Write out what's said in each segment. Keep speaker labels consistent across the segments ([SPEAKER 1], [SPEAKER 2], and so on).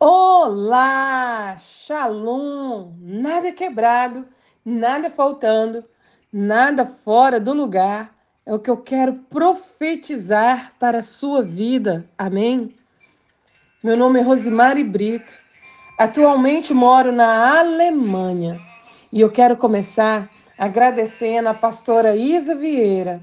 [SPEAKER 1] Olá, Shalom! Nada quebrado, nada faltando, nada fora do lugar. É o que eu quero profetizar para a sua vida. Amém? Meu nome é Rosimari Brito. Atualmente moro na Alemanha e eu quero começar agradecendo a pastora Isa Vieira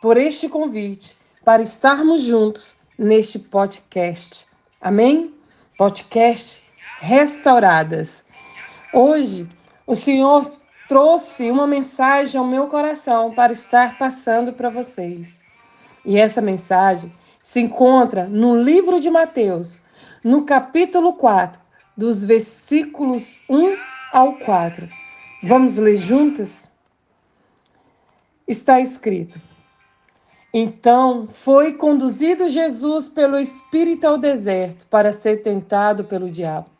[SPEAKER 1] por este convite para estarmos juntos neste podcast. Amém? Podcast Restauradas. Hoje, o Senhor trouxe uma mensagem ao meu coração para estar passando para vocês. E essa mensagem se encontra no livro de Mateus, no capítulo 4, dos versículos 1 ao 4. Vamos ler juntas? Está escrito: então foi conduzido Jesus pelo Espírito ao deserto para ser tentado pelo diabo.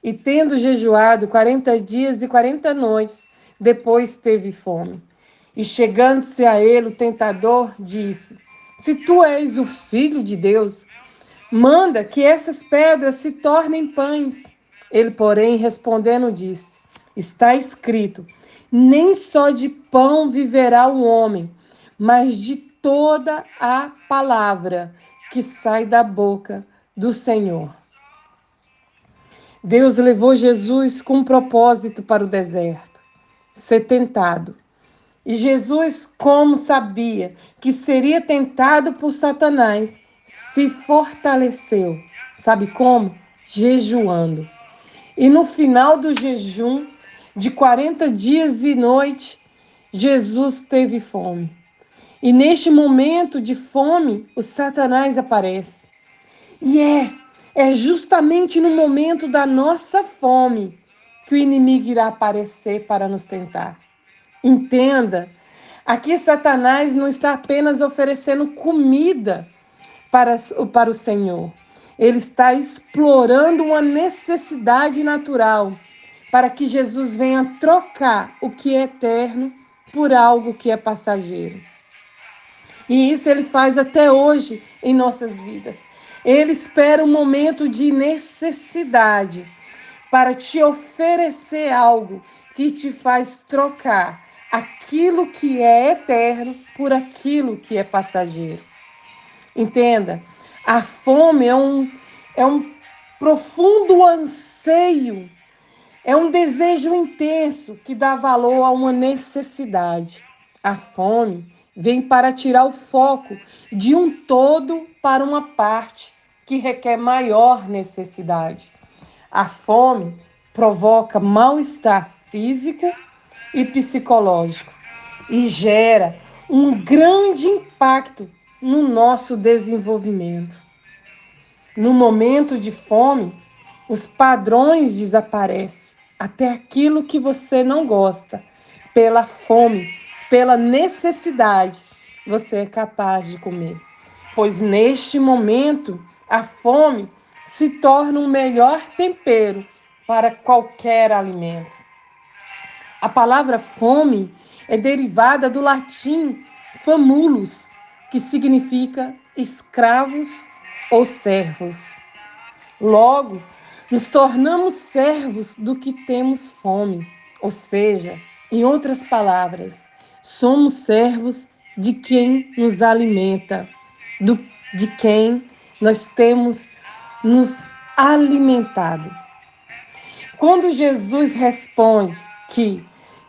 [SPEAKER 1] E tendo jejuado quarenta dias e quarenta noites, depois teve fome. E chegando-se a ele, o tentador disse: Se tu és o filho de Deus, manda que essas pedras se tornem pães. Ele, porém, respondendo, disse: Está escrito: Nem só de pão viverá o homem, mas de toda a palavra que sai da boca do Senhor. Deus levou Jesus com um propósito para o deserto, ser tentado. E Jesus, como sabia que seria tentado por Satanás, se fortaleceu. Sabe como? Jejuando. E no final do jejum, de 40 dias e noite, Jesus teve fome. E neste momento de fome, o Satanás aparece. E é, é justamente no momento da nossa fome que o inimigo irá aparecer para nos tentar. Entenda, aqui Satanás não está apenas oferecendo comida para, para o Senhor. Ele está explorando uma necessidade natural para que Jesus venha trocar o que é eterno por algo que é passageiro. E isso ele faz até hoje em nossas vidas. Ele espera um momento de necessidade para te oferecer algo que te faz trocar aquilo que é eterno por aquilo que é passageiro. Entenda, a fome é um, é um profundo anseio, é um desejo intenso que dá valor a uma necessidade. A fome vem para tirar o foco de um todo para uma parte que requer maior necessidade. A fome provoca mal-estar físico e psicológico e gera um grande impacto no nosso desenvolvimento. No momento de fome, os padrões desaparecem, até aquilo que você não gosta, pela fome pela necessidade, você é capaz de comer. Pois neste momento, a fome se torna um melhor tempero para qualquer alimento. A palavra fome é derivada do latim famulus, que significa escravos ou servos. Logo, nos tornamos servos do que temos fome, ou seja, em outras palavras, somos servos de quem nos alimenta, do, de quem nós temos nos alimentado. Quando Jesus responde que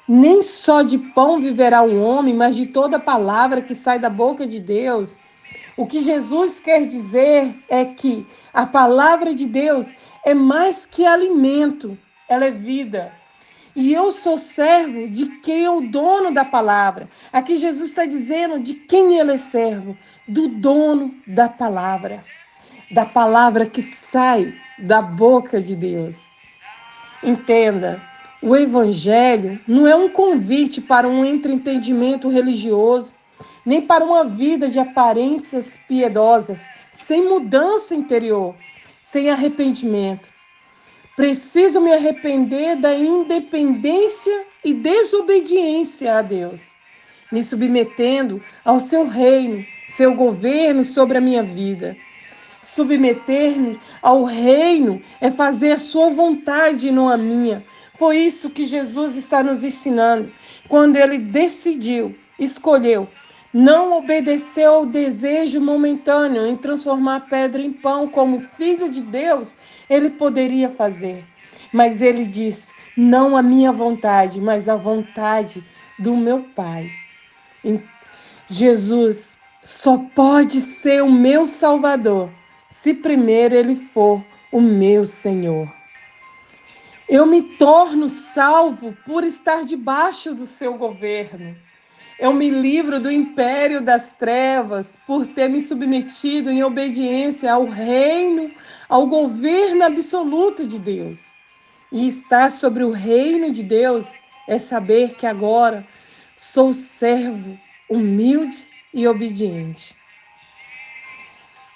[SPEAKER 1] nem só de pão viverá o homem, mas de toda palavra que sai da boca de Deus, o que Jesus quer dizer é que a palavra de Deus é mais que alimento, ela é vida. E eu sou servo de quem é o dono da palavra. Aqui Jesus está dizendo de quem ele é servo, do dono da palavra, da palavra que sai da boca de Deus. Entenda, o evangelho não é um convite para um entretenimento religioso, nem para uma vida de aparências piedosas, sem mudança interior, sem arrependimento. Preciso me arrepender da independência e desobediência a Deus, me submetendo ao seu reino, seu governo sobre a minha vida. Submeter-me ao reino é fazer a sua vontade e não a minha. Foi isso que Jesus está nos ensinando quando ele decidiu, escolheu, não obedeceu ao desejo momentâneo em transformar pedra em pão, como filho de Deus ele poderia fazer. Mas ele disse: não a minha vontade, mas a vontade do meu Pai. Jesus só pode ser o meu Salvador se primeiro ele for o meu Senhor. Eu me torno salvo por estar debaixo do seu governo. Eu me livro do império das trevas por ter me submetido em obediência ao reino, ao governo absoluto de Deus. E estar sobre o reino de Deus é saber que agora sou servo humilde e obediente.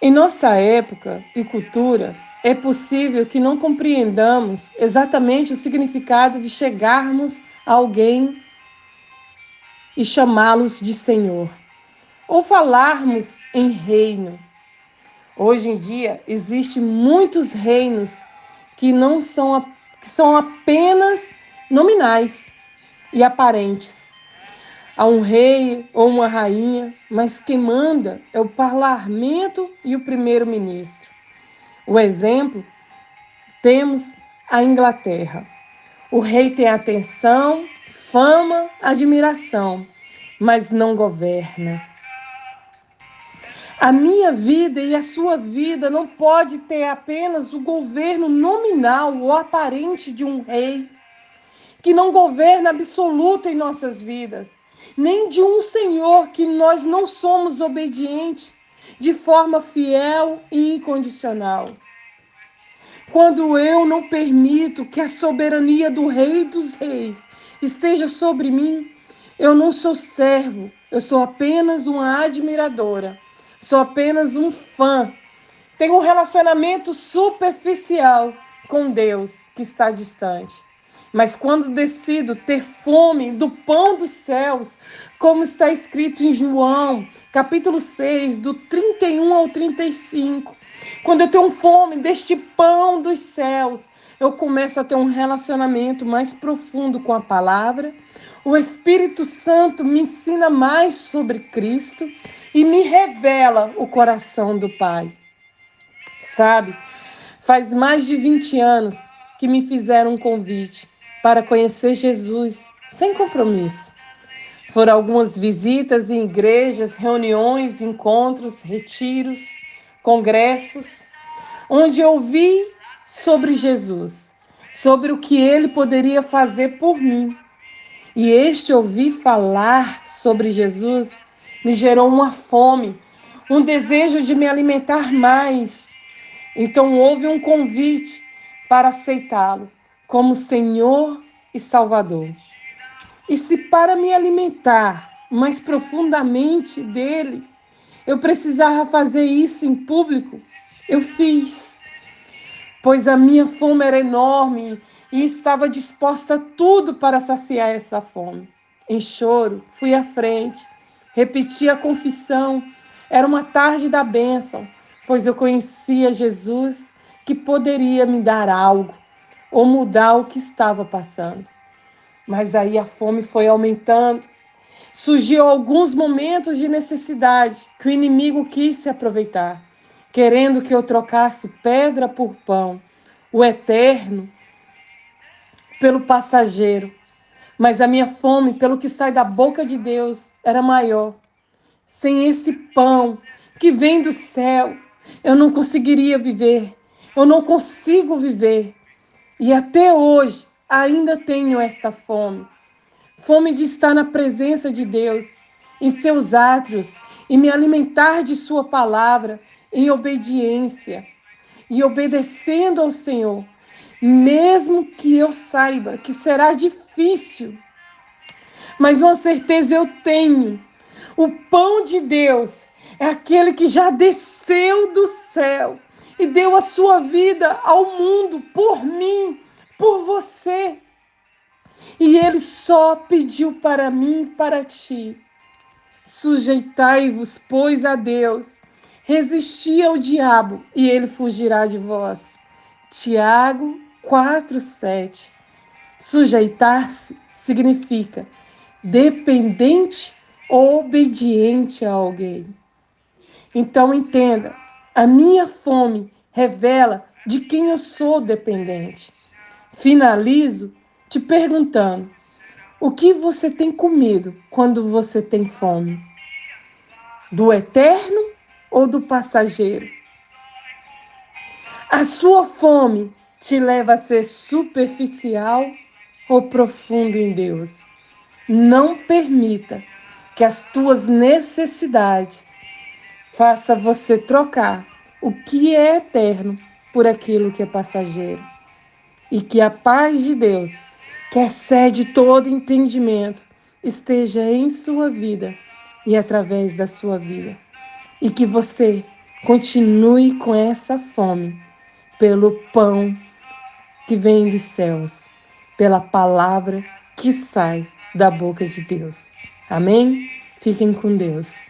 [SPEAKER 1] Em nossa época e cultura, é possível que não compreendamos exatamente o significado de chegarmos a alguém e chamá-los de Senhor, ou falarmos em reino. Hoje em dia, existem muitos reinos que não são, que são apenas nominais e aparentes. Há um rei ou uma rainha, mas quem manda é o parlamento e o primeiro-ministro. O exemplo temos a Inglaterra. O rei tem atenção, fama, admiração, mas não governa. A minha vida e a sua vida não pode ter apenas o governo nominal ou aparente de um rei que não governa absoluto em nossas vidas, nem de um Senhor que nós não somos obedientes de forma fiel e incondicional. Quando eu não permito que a soberania do Rei dos Reis esteja sobre mim, eu não sou servo, eu sou apenas uma admiradora, sou apenas um fã. Tenho um relacionamento superficial com Deus que está distante. Mas quando decido ter fome do pão dos céus, como está escrito em João, capítulo 6, do 31 ao 35, quando eu tenho fome deste pão dos céus, eu começo a ter um relacionamento mais profundo com a palavra. O Espírito Santo me ensina mais sobre Cristo e me revela o coração do Pai. Sabe, faz mais de 20 anos que me fizeram um convite para conhecer Jesus sem compromisso. Foram algumas visitas em igrejas, reuniões, encontros, retiros, congressos, onde ouvi sobre Jesus, sobre o que ele poderia fazer por mim. E este ouvir falar sobre Jesus me gerou uma fome, um desejo de me alimentar mais. Então houve um convite para aceitá-lo como Senhor e Salvador. E se para me alimentar mais profundamente dele, eu precisava fazer isso em público, eu fiz. Pois a minha fome era enorme e estava disposta a tudo para saciar essa fome. Em choro, fui à frente, repeti a confissão. Era uma tarde da bênção, pois eu conhecia Jesus que poderia me dar algo ou mudar o que estava passando. Mas aí a fome foi aumentando. Surgiu alguns momentos de necessidade que o inimigo quis se aproveitar, querendo que eu trocasse pedra por pão, o eterno pelo passageiro. Mas a minha fome pelo que sai da boca de Deus era maior. Sem esse pão que vem do céu, eu não conseguiria viver. Eu não consigo viver. E até hoje ainda tenho esta fome. Fome de estar na presença de Deus, em seus átrios, e me alimentar de Sua palavra em obediência e obedecendo ao Senhor, mesmo que eu saiba que será difícil. Mas uma certeza eu tenho: o pão de Deus é aquele que já desceu do céu e deu a sua vida ao mundo por mim, por você. E ele só pediu para mim e para ti: sujeitai-vos, pois, a Deus, Resisti ao diabo e ele fugirá de vós. Tiago 4:7. Sujeitar-se significa dependente ou obediente a alguém. Então entenda, a minha fome revela de quem eu sou dependente. Finalizo te perguntando: o que você tem comido quando você tem fome? Do eterno ou do passageiro? A sua fome te leva a ser superficial ou profundo em Deus? Não permita que as tuas necessidades faça você trocar o que é eterno por aquilo que é passageiro. E que a paz de Deus, que excede todo entendimento, esteja em sua vida e através da sua vida. E que você continue com essa fome pelo pão que vem dos céus, pela palavra que sai da boca de Deus. Amém? Fiquem com Deus.